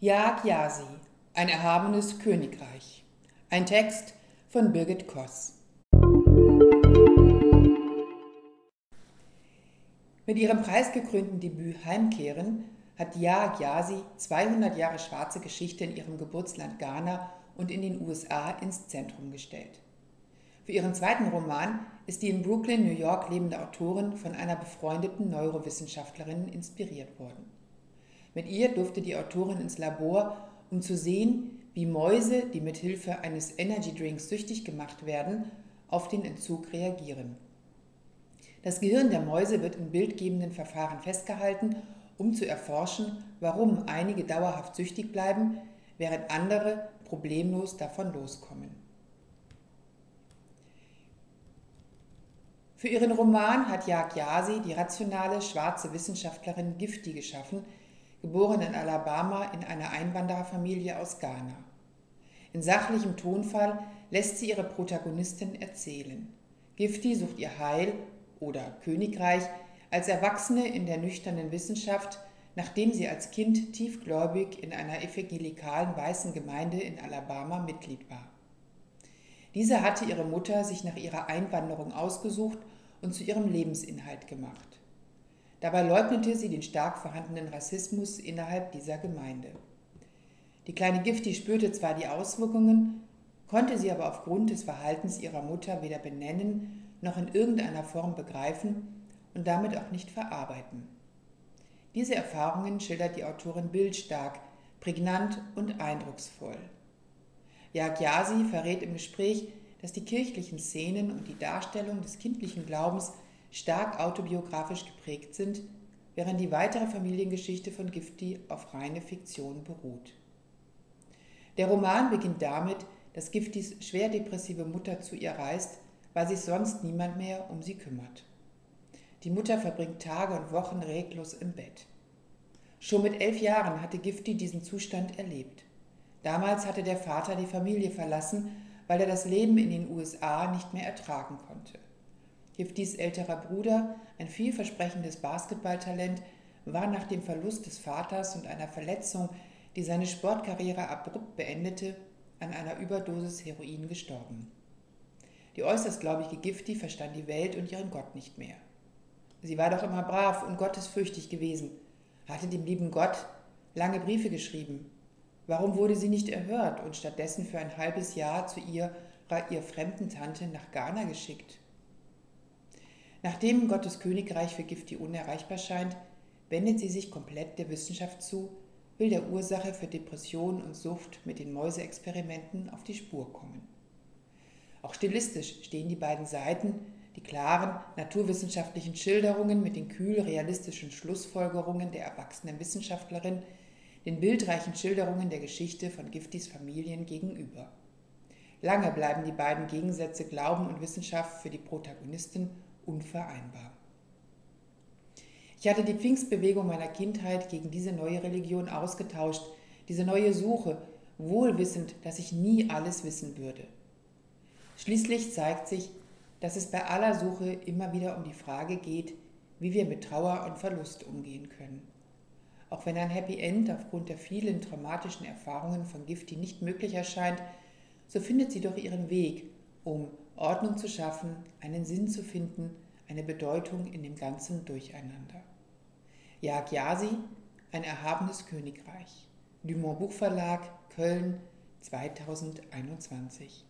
Jag Yasi, ein erhabenes Königreich. Ein Text von Birgit Koss. Mit ihrem preisgekrönten Debüt Heimkehren hat Ja Gyasi 200 Jahre schwarze Geschichte in ihrem Geburtsland Ghana und in den USA ins Zentrum gestellt. Für ihren zweiten Roman ist die in Brooklyn, New York lebende Autorin von einer befreundeten Neurowissenschaftlerin inspiriert worden. Mit ihr durfte die Autorin ins Labor, um zu sehen, wie Mäuse, die mit Hilfe eines Energy Drinks süchtig gemacht werden, auf den Entzug reagieren. Das Gehirn der Mäuse wird in bildgebenden Verfahren festgehalten, um zu erforschen, warum einige dauerhaft süchtig bleiben, während andere problemlos davon loskommen. Für ihren Roman hat Jagd Yasi die rationale schwarze Wissenschaftlerin Gifty geschaffen, geboren in Alabama in einer Einwandererfamilie aus Ghana. In sachlichem Tonfall lässt sie ihre Protagonistin erzählen. Gifty sucht ihr Heil oder Königreich als Erwachsene in der nüchternen Wissenschaft, nachdem sie als Kind tiefgläubig in einer evangelikalen weißen Gemeinde in Alabama Mitglied war. Diese hatte ihre Mutter sich nach ihrer Einwanderung ausgesucht und zu ihrem Lebensinhalt gemacht. Dabei leugnete sie den stark vorhandenen Rassismus innerhalb dieser Gemeinde. Die kleine Gifty spürte zwar die Auswirkungen, konnte sie aber aufgrund des Verhaltens ihrer Mutter weder benennen noch in irgendeiner Form begreifen und damit auch nicht verarbeiten. Diese Erfahrungen schildert die Autorin bildstark, prägnant und eindrucksvoll. Yagyasi verrät im Gespräch, dass die kirchlichen Szenen und die Darstellung des kindlichen Glaubens stark autobiografisch geprägt sind, während die weitere Familiengeschichte von Gifty auf reine Fiktion beruht. Der Roman beginnt damit, dass Giftys schwer depressive Mutter zu ihr reist weil sich sonst niemand mehr um sie kümmert. Die Mutter verbringt Tage und Wochen reglos im Bett. Schon mit elf Jahren hatte Gifty diesen Zustand erlebt. Damals hatte der Vater die Familie verlassen, weil er das Leben in den USA nicht mehr ertragen konnte. Giftys älterer Bruder, ein vielversprechendes Basketballtalent, war nach dem Verlust des Vaters und einer Verletzung, die seine Sportkarriere abrupt beendete, an einer Überdosis Heroin gestorben. Die äußerst gläubige Gifty verstand die Welt und ihren Gott nicht mehr. Sie war doch immer brav und gottesfürchtig gewesen, hatte dem lieben Gott lange Briefe geschrieben. Warum wurde sie nicht erhört und stattdessen für ein halbes Jahr zu ihrer ihr fremden Tante nach Ghana geschickt? Nachdem Gottes Königreich für Gifty unerreichbar scheint, wendet sie sich komplett der Wissenschaft zu, will der Ursache für Depression und Sucht mit den Mäuseexperimenten auf die Spur kommen. Auch stilistisch stehen die beiden Seiten, die klaren naturwissenschaftlichen Schilderungen mit den kühl realistischen Schlussfolgerungen der erwachsenen Wissenschaftlerin, den bildreichen Schilderungen der Geschichte von Giftis Familien gegenüber. Lange bleiben die beiden Gegensätze Glauben und Wissenschaft für die Protagonisten unvereinbar. Ich hatte die Pfingstbewegung meiner Kindheit gegen diese neue Religion ausgetauscht, diese neue Suche, wohl wissend, dass ich nie alles wissen würde. Schließlich zeigt sich, dass es bei aller Suche immer wieder um die Frage geht, wie wir mit Trauer und Verlust umgehen können. Auch wenn ein Happy End aufgrund der vielen traumatischen Erfahrungen von Gifty nicht möglich erscheint, so findet sie doch ihren Weg, um Ordnung zu schaffen, einen Sinn zu finden, eine Bedeutung in dem ganzen Durcheinander. Jag Yasi, ein erhabenes Königreich. Dumont Buchverlag, Köln, 2021.